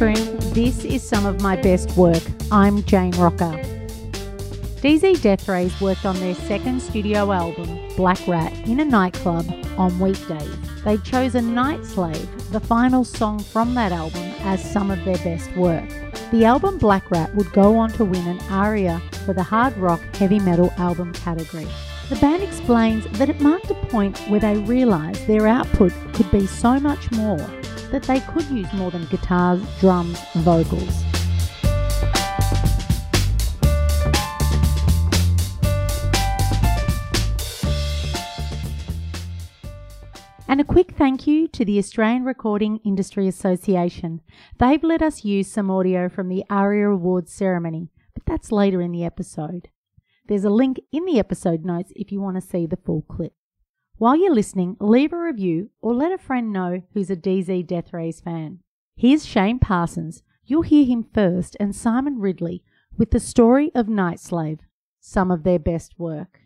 This is some of my best work. I'm Jane Rocker. DZ Deathrays worked on their second studio album, Black Rat, in a nightclub on weekdays. They chose a Night Slave, the final song from that album, as some of their best work. The album Black Rat would go on to win an ARIA for the hard rock heavy metal album category. The band explains that it marked a point where they realised their output could be so much more that they could use more than guitars, drums, vocals. And a quick thank you to the Australian Recording Industry Association. They've let us use some audio from the ARIA Awards ceremony, but that's later in the episode. There's a link in the episode notes if you want to see the full clip. While you're listening, leave a review or let a friend know who's a DZ Deathrays fan. Here's Shane Parsons. You'll hear him first and Simon Ridley with the story of Night Slave, some of their best work.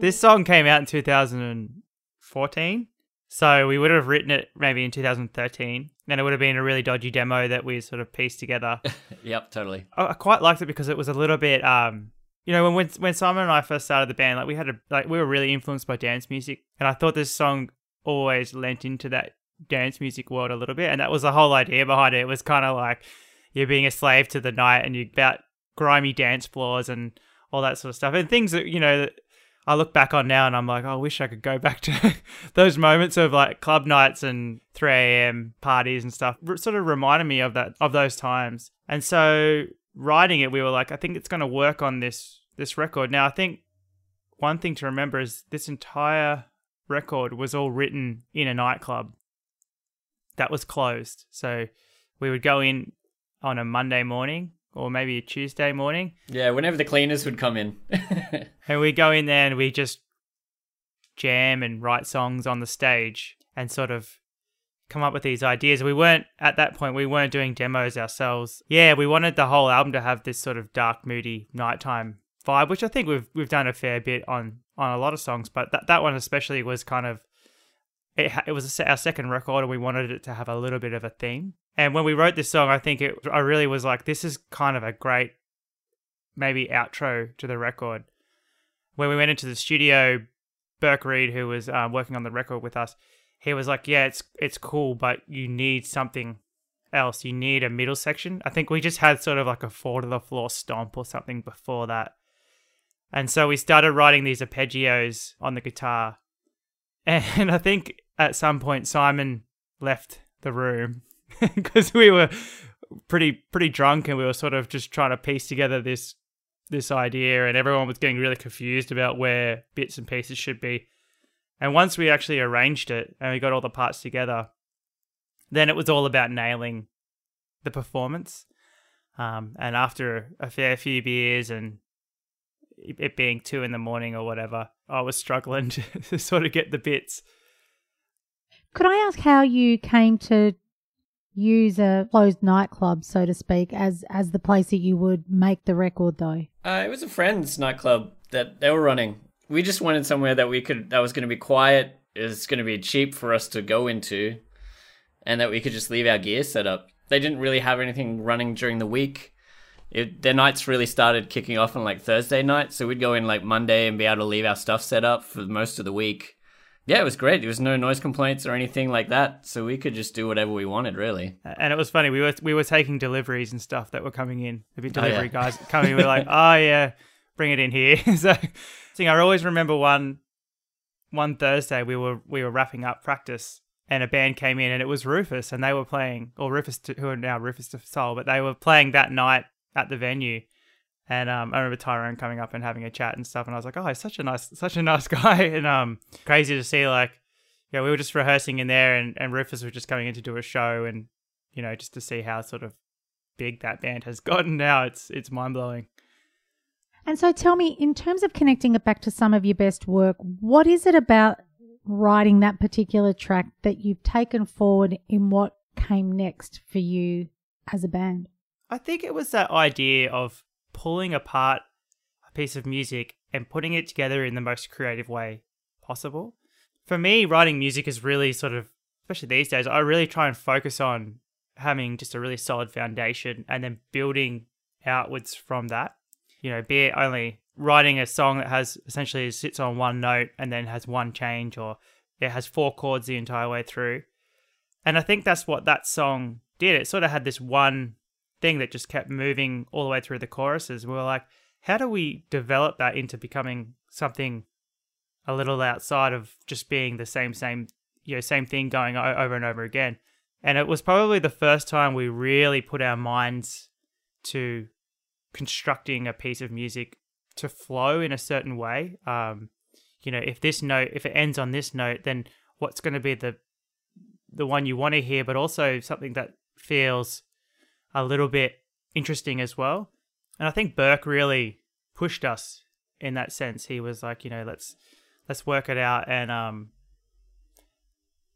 This song came out in 2014. So we would have written it maybe in 2013. And it would have been a really dodgy demo that we sort of pieced together. yep, totally. I, I quite liked it because it was a little bit, um, you know, when when Simon and I first started the band, like we had a like we were really influenced by dance music, and I thought this song always lent into that dance music world a little bit, and that was the whole idea behind it. It was kind of like you're being a slave to the night, and you about grimy dance floors and all that sort of stuff, and things that you know that I look back on now and I'm like, oh, I wish I could go back to those moments of like club nights and 3 a.m. parties and stuff. Sort of reminded me of that of those times. And so writing it, we were like, I think it's going to work on this this record. Now, I think one thing to remember is this entire record was all written in a nightclub that was closed. So we would go in on a Monday morning or maybe a Tuesday morning. Yeah, whenever the cleaners would come in. and we go in there and we just jam and write songs on the stage and sort of come up with these ideas. We weren't at that point we weren't doing demos ourselves. Yeah, we wanted the whole album to have this sort of dark, moody nighttime vibe, which I think we've we've done a fair bit on on a lot of songs, but that that one especially was kind of it, it was our second record and we wanted it to have a little bit of a theme. And when we wrote this song, I think it, I really was like, this is kind of a great, maybe outro to the record. When we went into the studio, Burke Reid, who was um, working on the record with us, he was like, yeah, it's it's cool, but you need something else. You need a middle section. I think we just had sort of like a four to the floor stomp or something before that. And so we started writing these arpeggios on the guitar. And I think at some point Simon left the room because we were pretty pretty drunk and we were sort of just trying to piece together this this idea and everyone was getting really confused about where bits and pieces should be. And once we actually arranged it and we got all the parts together, then it was all about nailing the performance. Um, and after a fair few beers and it being two in the morning or whatever, I was struggling to, to sort of get the bits. Could I ask how you came to use a closed nightclub, so to speak, as as the place that you would make the record, though? Uh, it was a friend's nightclub that they were running. We just wanted somewhere that we could that was going to be quiet. It was going to be cheap for us to go into, and that we could just leave our gear set up. They didn't really have anything running during the week. It, their nights really started kicking off on like Thursday night, so we'd go in like Monday and be able to leave our stuff set up for most of the week yeah, it was great. There was no noise complaints or anything like that, so we could just do whatever we wanted, really. And it was funny. We were we were taking deliveries and stuff that were coming in. The delivery oh, yeah. guys coming. We were like, oh yeah, bring it in here. so, so I always remember one one Thursday we were we were wrapping up practice and a band came in and it was Rufus and they were playing or Rufus to, who are now Rufus Du Sol, but they were playing that night at the venue and um, I remember Tyrone coming up and having a chat and stuff, and I was like, "Oh, he's such a nice, such a nice guy." And um, crazy to see, like, yeah, we were just rehearsing in there, and, and Rufus was just coming in to do a show, and you know, just to see how sort of big that band has gotten now, it's it's mind blowing. And so, tell me, in terms of connecting it back to some of your best work, what is it about writing that particular track that you've taken forward in what came next for you as a band? I think it was that idea of pulling apart a piece of music and putting it together in the most creative way possible. for me, writing music is really sort of, especially these days, I really try and focus on having just a really solid foundation and then building outwards from that. You know, be it only writing a song that has essentially sits on one note and then has one change or it has four chords the entire way through. And I think that's what that song did. It sort of had this one thing that just kept moving all the way through the choruses. We were like, how do we develop that into becoming something a little outside of just being the same, same, you know, same thing going over and over again? And it was probably the first time we really put our minds to constructing a piece of music to flow in a certain way. Um, you know, if this note, if it ends on this note, then what's going to be the the one you want to hear, but also something that feels a little bit interesting as well. And I think Burke really pushed us in that sense. He was like, you know, let's let's work it out and um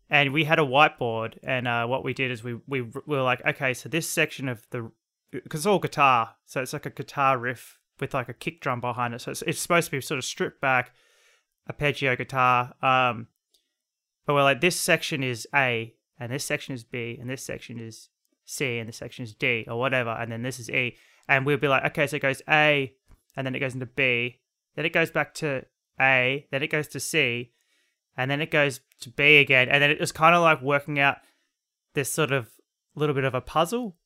and we had a whiteboard and uh, what we did is we, we we were like okay so this section of the because it's all guitar so it's like a guitar riff with like a kick drum behind it. So it's, it's supposed to be sort of stripped back arpeggio guitar um but we're like this section is a and this section is b and this section is c and this section is d or whatever and then this is e. And we'll be like okay so it goes a and then it goes into b then it goes back to a then it goes to c and then it goes to B again, and then it was kind of like working out this sort of little bit of a puzzle.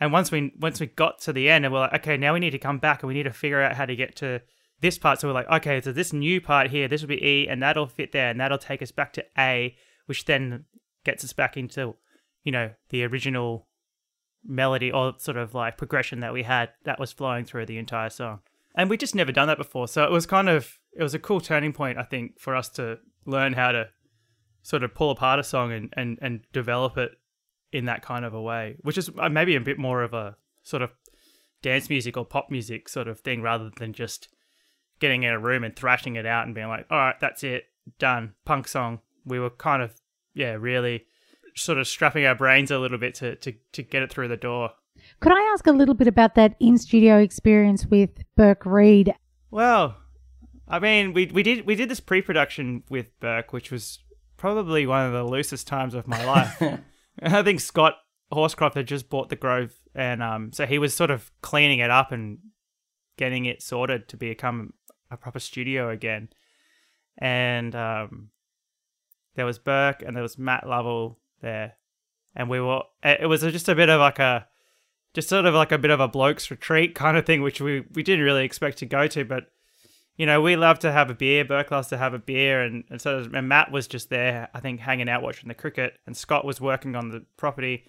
And once we once we got to the end, and we're like, okay, now we need to come back and we need to figure out how to get to this part. So we're like, okay, so this new part here, this will be E, and that'll fit there, and that'll take us back to A, which then gets us back into, you know, the original melody or sort of like progression that we had that was flowing through the entire song. And we just never done that before, so it was kind of it was a cool turning point, I think, for us to learn how to sort of pull apart a song and, and, and develop it in that kind of a way, which is uh, maybe a bit more of a sort of dance music or pop music sort of thing rather than just getting in a room and thrashing it out and being like, all right, that's it, done, punk song. We were kind of, yeah, really sort of strapping our brains a little bit to, to, to get it through the door. Could I ask a little bit about that in studio experience with Burke Reid? Well, I mean, we we did we did this pre-production with Burke, which was probably one of the loosest times of my life. I think Scott Horscroft had just bought the Grove, and um, so he was sort of cleaning it up and getting it sorted to become a proper studio again. And um, there was Burke and there was Matt Lovell there, and we were. It was just a bit of like a, just sort of like a bit of a blokes retreat kind of thing, which we we didn't really expect to go to, but you know, we love to have a beer. Burke loves to have a beer, and, and so and Matt was just there, I think, hanging out watching the cricket, and Scott was working on the property,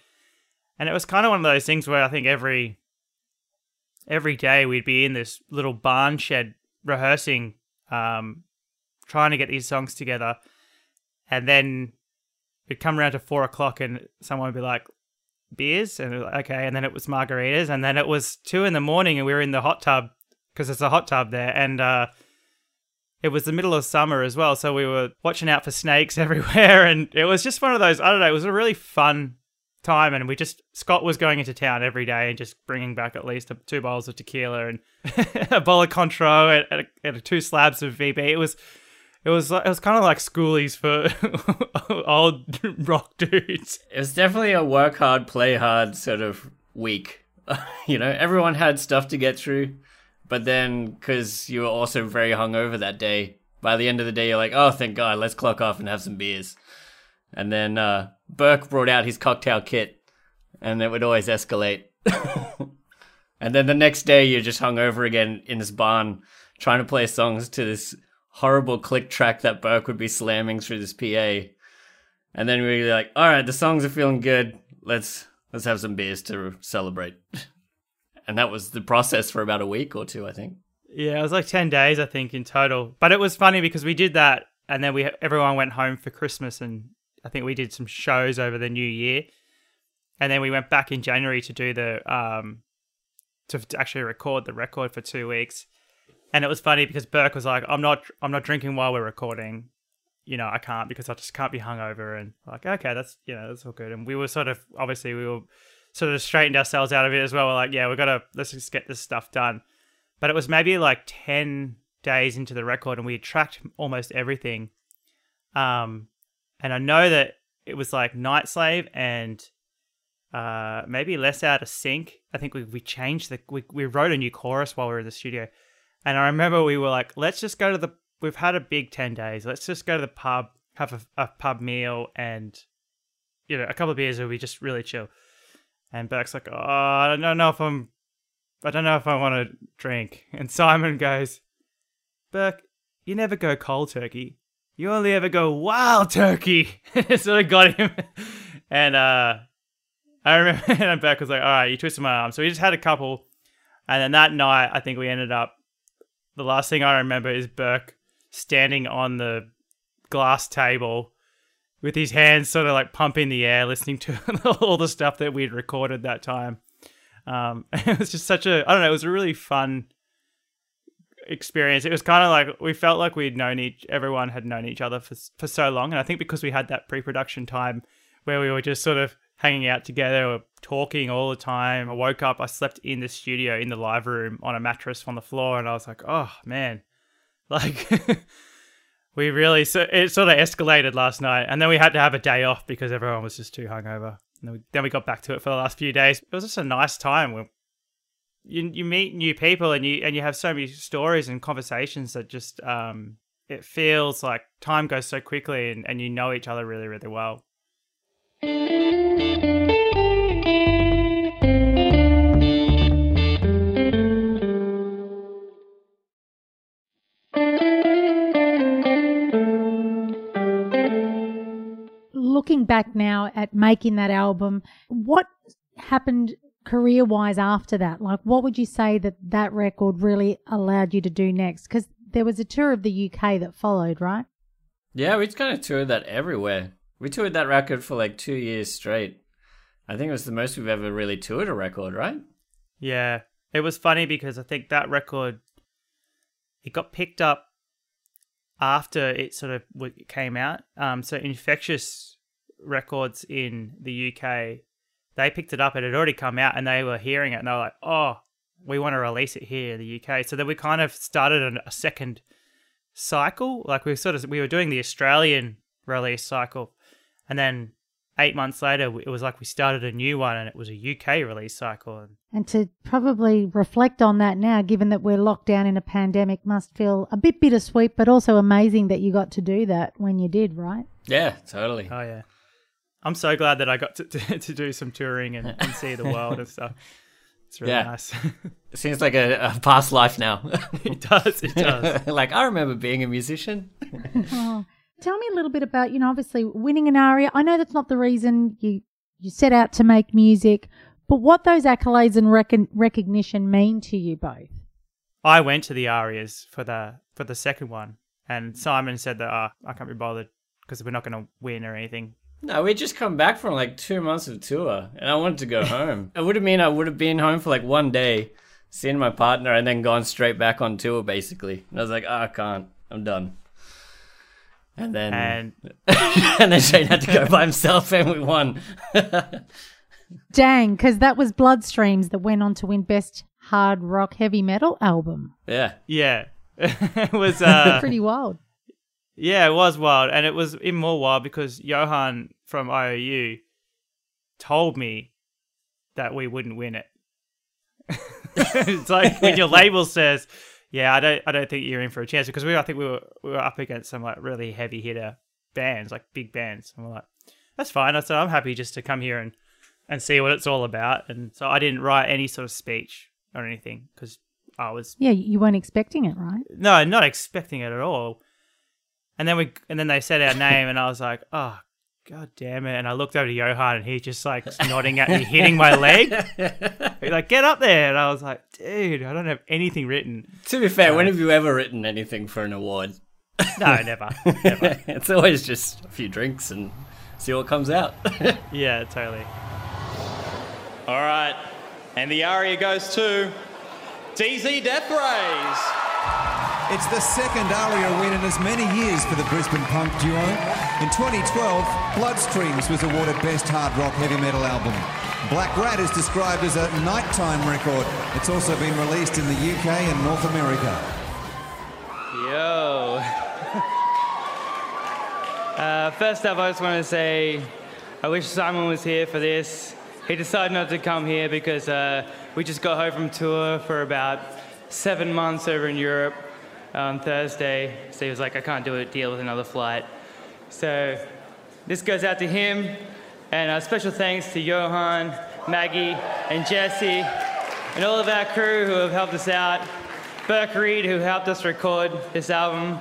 and it was kind of one of those things where I think every every day we'd be in this little barn shed rehearsing, um, trying to get these songs together, and then it'd come around to four o'clock, and someone would be like, "Beers," and like, okay, and then it was margaritas, and then it was two in the morning, and we were in the hot tub because it's a hot tub there, and uh, it was the middle of summer as well, so we were watching out for snakes everywhere, and it was just one of those. I don't know. It was a really fun time, and we just Scott was going into town every day and just bringing back at least two bottles of tequila and a bowl of Cointreau and, and, and two slabs of VB. It was. It was it was kind of like schoolies for old rock dudes. It was definitely a work hard, play hard sort of week. you know, everyone had stuff to get through. But then, because you were also very hungover that day, by the end of the day, you're like, oh, thank God, let's clock off and have some beers. And then uh, Burke brought out his cocktail kit, and it would always escalate. and then the next day, you're just hungover again in this barn, trying to play songs to this horrible click track that Burke would be slamming through this PA. And then we were like, all right, the songs are feeling good. Let's let's have some beers to celebrate. and that was the process for about a week or two, I think. Yeah, it was like ten days, I think, in total. But it was funny because we did that, and then we everyone went home for Christmas, and I think we did some shows over the New Year, and then we went back in January to do the um to, actually record the record for two weeks. And it was funny because Burke was like, "I'm not, I'm not drinking while we're recording. You know, I can't because I just can't be hungover." And like, okay, that's you know, that's all good. And we were sort of obviously we were sort of straightened ourselves out of it as well. We're like, yeah, we got to let's just get this stuff done. But it was maybe like ten days into the record, and we had tracked almost everything. Um, and I know that it was like Night Slave and uh, maybe less out of sync. I think we, we changed the we, we wrote a new chorus while we were in the studio, and I remember we were like, let's just go to the. We've had a big ten days. Let's just go to the pub, have a, a pub meal, and you know a couple of beers, and we just really chill. And Burke's like, oh, I don't know if I'm, I don't know if I want to drink. And Simon goes, Burke, you never go cold turkey. You only ever go wild turkey. it sort of got him. and uh, I remember, and Burke was like, all right, you twisted my arm. So we just had a couple. And then that night, I think we ended up, the last thing I remember is Burke standing on the glass table with his hands sort of like pumping the air, listening to all the stuff that we'd recorded that time. Um, it was just such a, I don't know, it was a really fun experience. It was kind of like we felt like we'd known each, everyone had known each other for for so long, and I think because we had that pre-production time where we were just sort of hanging out together, or talking all the time. I woke up, I slept in the studio in the live room on a mattress on the floor, and I was like, oh man, like. we really so it sort of escalated last night, and then we had to have a day off because everyone was just too hungover. And then we, then we got back to it for the last few days. It was just a nice time. Where you you meet new people and you and you have so many stories and conversations that just um it feels like time goes so quickly and, and you know each other really really well. Looking back now at making that album, what happened career wise after that? Like, what would you say that that record really allowed you to do next? Because there was a tour of the UK that followed, right? Yeah, we kind of toured that everywhere. We toured that record for like two years straight. I think it was the most we've ever really toured a record, right? Yeah. It was funny because I think that record it got picked up after it sort of came out. Um, so Infectious records in the UK, they picked it up. It had already come out, and they were hearing it, and they were like, "Oh, we want to release it here in the UK." So then we kind of started a second cycle. Like we sort of we were doing the Australian release cycle, and then eight months later, it was like we started a new one, and it was a UK release cycle. And to probably reflect on that now, given that we're locked down in a pandemic, must feel a bit bittersweet, but also amazing that you got to do that when you did, right? Yeah, totally. Oh yeah. I'm so glad that I got to, to, to do some touring and, and, see the world and stuff. It's really yeah. nice. it seems like a, a, past life now. it does. It does. like I remember being a musician. oh, tell me a little bit about you know obviously winning an ARIA. I know that's not the reason you you set out to make music, but what those accolades and rec- recognition mean to you both. I went to the ARIAs for the for the second one, and Simon said that oh, I can't be bothered because we're not going to win or anything. No, we just come back from like two months of tour, and I wanted to go home. it would have mean I would have been home for like one day, seen my partner, and then gone straight back on tour, basically. And I was like, oh, I can't. I'm done. And then and, and then Shane had to go by himself, and we won. Dang, because that was Bloodstreams that went on to win Best Hard Rock Heavy Metal Album. Yeah, yeah, it was uh, pretty wild. Yeah, it was wild, and it was even more wild because Johan from IOU told me that we wouldn't win it. it's like when your label says, "Yeah, I don't, I don't think you're in for a chance," because we, I think we were, we were up against some like really heavy hitter bands, like big bands, and we're like, "That's fine." I said, "I'm happy just to come here and and see what it's all about," and so I didn't write any sort of speech or anything because I was yeah, you weren't expecting it, right? No, not expecting it at all. And then we and then they said our name, and I was like, oh god damn it! And I looked over to Johan, and he just like nodding at me, hitting my leg. He's like, get up there! And I was like, dude, I don't have anything written. To be fair, when uh, have you ever written anything for an award? No, never. never. it's always just a few drinks and see what comes out. yeah, totally. All right, and the aria goes to DZ Deathrays. It's the second ARIA win in as many years for the Brisbane punk duo. In 2012, Bloodstreams was awarded Best Hard Rock Heavy Metal Album. Black Rat is described as a nighttime record. It's also been released in the UK and North America. Yo. Uh, first up, I just want to say I wish Simon was here for this. He decided not to come here because uh, we just got home from tour for about seven months over in Europe on Thursday. So he was like, I can't do a deal with another flight. So this goes out to him. And a special thanks to Johan, Maggie, and Jesse, and all of our crew who have helped us out. Burke Reid, who helped us record this album.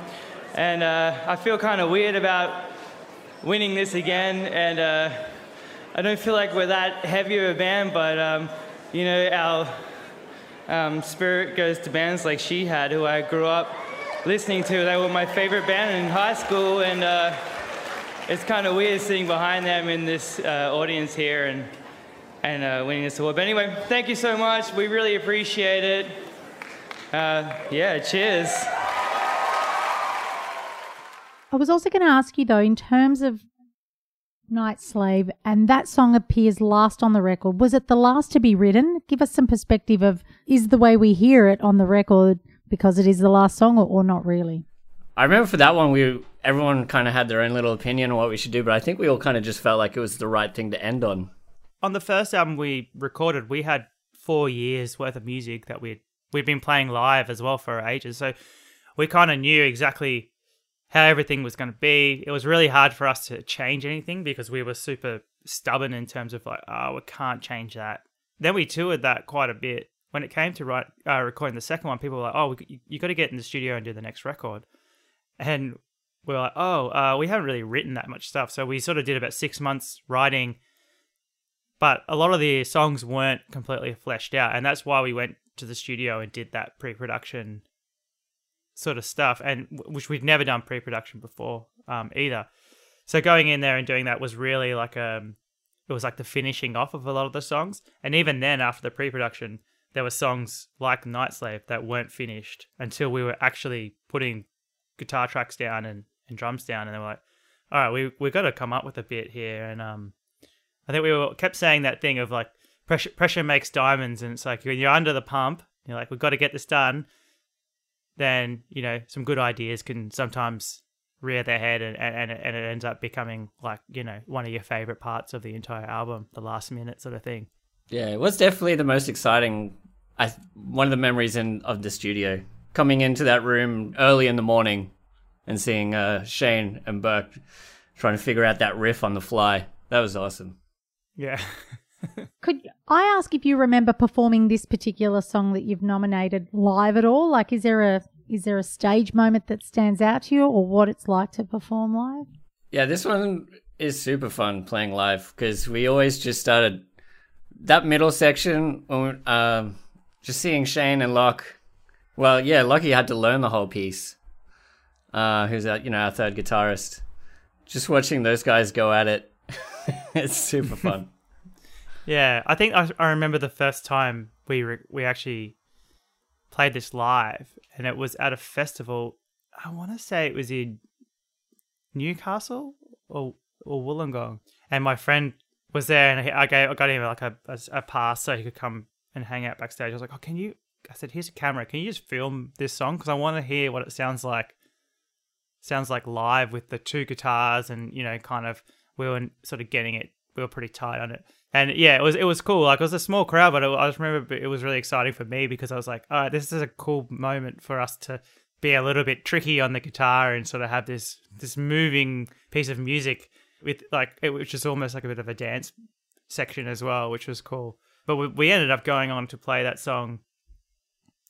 And uh, I feel kind of weird about winning this again. And uh, I don't feel like we're that heavy of a band, but um, you know, our um, spirit goes to bands like Shihad, who I grew up listening to. They were my favorite band in high school, and uh, it's kind of weird sitting behind them in this uh, audience here and and uh, winning this award. But anyway, thank you so much. We really appreciate it. Uh, yeah, cheers. I was also going to ask you though, in terms of Night Slave, and that song appears last on the record. Was it the last to be written? Give us some perspective of is the way we hear it on the record because it is the last song, or, or not really? I remember for that one, we everyone kind of had their own little opinion on what we should do, but I think we all kind of just felt like it was the right thing to end on. On the first album we recorded, we had four years worth of music that we'd we'd been playing live as well for ages, so we kind of knew exactly how everything was going to be. It was really hard for us to change anything because we were super stubborn in terms of like, oh, we can't change that. Then we toured that quite a bit. When it came to write, uh, recording the second one, people were like, oh, we, you got to get in the studio and do the next record. And we were like, oh, uh, we haven't really written that much stuff. So we sort of did about six months writing, but a lot of the songs weren't completely fleshed out. And that's why we went to the studio and did that pre production sort of stuff, and which we'd never done pre-production before um, either. So going in there and doing that was really like um, it was like the finishing off of a lot of the songs. And even then, after the pre-production, there were songs like Night Slave that weren't finished until we were actually putting guitar tracks down and, and drums down, and they were like, "All right, we we got to come up with a bit here." And um, I think we were kept saying that thing of like pressure pressure makes diamonds, and it's like when you're under the pump, you're like, "We've got to get this done." Then you know some good ideas can sometimes rear their head and, and, and it ends up becoming like you know one of your favorite parts of the entire album the last minute sort of thing. Yeah it was definitely the most exciting I, one of the memories in of the studio. Coming into that room early in the morning and seeing uh, shane and burke trying to figure out that riff on the fly. That was awesome. Yeah Could I ask if you remember performing this particular song that you've nominated live at all? Like, is there a is there a stage moment that stands out to you, or what it's like to perform live? Yeah, this one is super fun playing live because we always just started that middle section. Um, just seeing Shane and Locke. Well, yeah, Lockie had to learn the whole piece. Uh, who's our, you know our third guitarist. Just watching those guys go at it, it's super fun. Yeah, I think I, I remember the first time we re- we actually played this live, and it was at a festival. I want to say it was in Newcastle or or Wollongong, and my friend was there, and I gave I got him like a, a, a pass so he could come and hang out backstage. I was like, "Oh, can you?" I said, "Here's a camera. Can you just film this song? Because I want to hear what it sounds like. Sounds like live with the two guitars, and you know, kind of we were sort of getting it. We were pretty tight on it." And yeah, it was it was cool. Like it was a small crowd, but it, I just remember it was really exciting for me because I was like, all right, this is a cool moment for us to be a little bit tricky on the guitar and sort of have this this moving piece of music with like it, which is almost like a bit of a dance section as well, which was cool. But we, we ended up going on to play that song.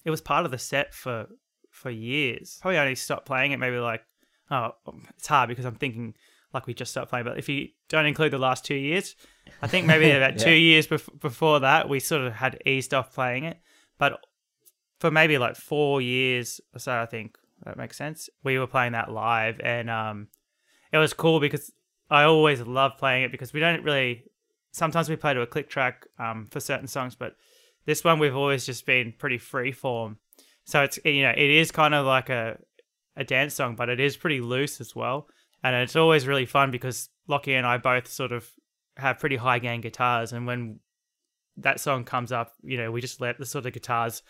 It was part of the set for for years. Probably only stopped playing it maybe like oh it's hard because I'm thinking like we just stopped playing. But if you don't include the last two years, I think maybe about yeah. two years bef- before that, we sort of had eased off playing it. But for maybe like four years or so, I think that makes sense. We were playing that live, and um, it was cool because I always love playing it because we don't really. Sometimes we play to a click track um, for certain songs, but this one we've always just been pretty free form. So it's you know it is kind of like a a dance song, but it is pretty loose as well and it's always really fun because Lockie and I both sort of have pretty high gain guitars, and when that song comes up, you know, we just let the sort of guitars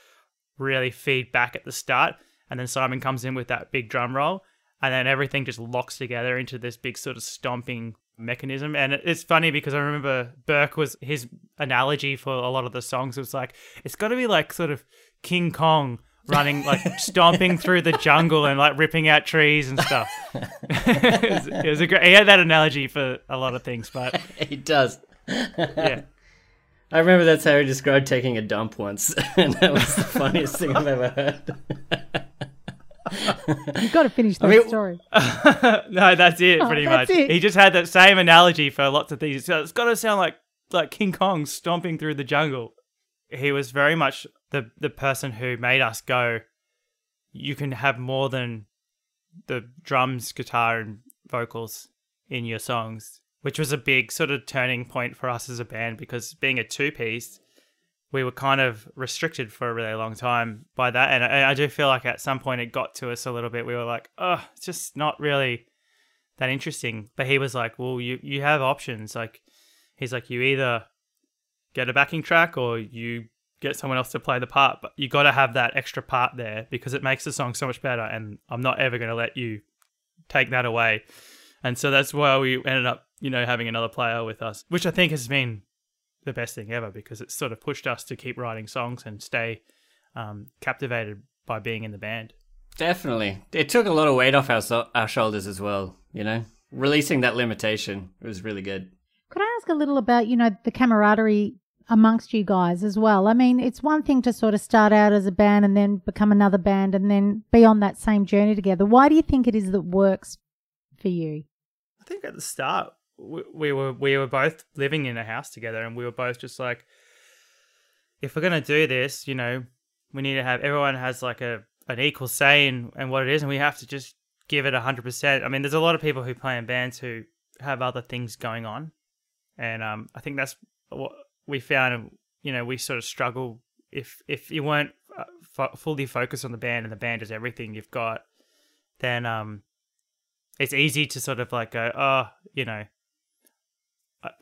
really feed back at the start, and then Simon comes in with that big drum roll, and then everything just locks together into this big sort of stomping mechanism. And it's funny because I remember Burke was his analogy for a lot of the songs was like it's got to be like sort of King Kong running like stomping through the jungle and like ripping out trees and stuff. it, was, it was a great. He had that analogy for a lot of things, but He does. yeah. I remember that's how he described taking a dump once, and that was the funniest thing I've ever heard. You've got to finish that mean- story. no, that's it, Oh, pretty that's much. it. He just had that same analogy for lots of things. So it's got to sound like like King Kong stomping through the jungle. He was very much the the person who made us go. You can have more than the drums, guitar, and vocals in your songs, which was a big sort of turning point for us as a band because being a two piece, we were kind of restricted for a really long time by that. And I, I do feel like at some point it got to us a little bit. We were like, oh, it's just not really that interesting. But he was like, well, you, you have options. Like, he's like, you either get a backing track or you get someone else to play the part, but you got to have that extra part there because it makes the song so much better. And I'm not ever going to let you take that away. And so that's why we ended up, you know, having another player with us, which I think has been the best thing ever because it's sort of pushed us to keep writing songs and stay um, captivated by being in the band. Definitely, it took a lot of weight off our so- our shoulders as well. You know, releasing that limitation it was really good. Could I ask a little about, you know, the camaraderie amongst you guys as well? I mean, it's one thing to sort of start out as a band and then become another band and then be on that same journey together. Why do you think it is that works for you? I think at the start we, we were we were both living in a house together, and we were both just like, if we're gonna do this, you know, we need to have everyone has like a an equal say in, in what it is, and we have to just give it hundred percent. I mean, there's a lot of people who play in bands who have other things going on, and um, I think that's what we found. You know, we sort of struggle if if you weren't uh, fully focused on the band and the band is everything you've got, then um, it's easy to sort of like go, oh, you know,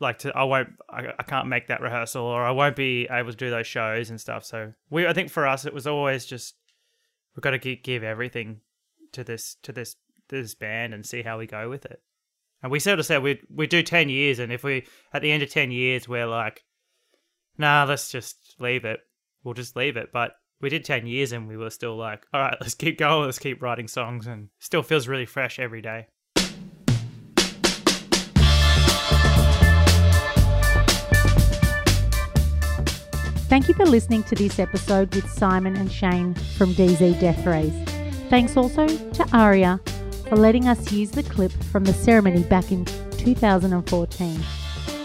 like to I won't I, I can't make that rehearsal or I won't be able to do those shows and stuff. So we I think for us it was always just we've got to give everything to this to this this band and see how we go with it. And we sort of said we we do ten years, and if we at the end of ten years we're like, nah, let's just leave it. We'll just leave it. But we did ten years, and we were still like, all right, let's keep going. Let's keep writing songs, and still feels really fresh every day. Thank you for listening to this episode with Simon and Shane from DZ Deathrays. Thanks also to Aria for letting us use the clip from the ceremony back in 2014.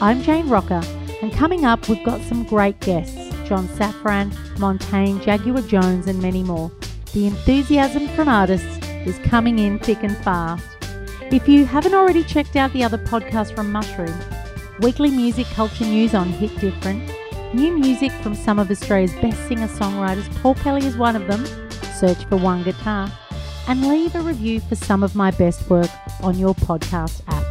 I'm Jane Rocker, and coming up, we've got some great guests John Safran, Montaigne, Jaguar Jones, and many more. The enthusiasm from artists is coming in thick and fast. If you haven't already checked out the other podcasts from Mushroom, weekly music culture news on Hit Different, new music from some of Australia's best singer songwriters, Paul Kelly is one of them, search for One Guitar, and leave a review for some of my best work on your podcast app.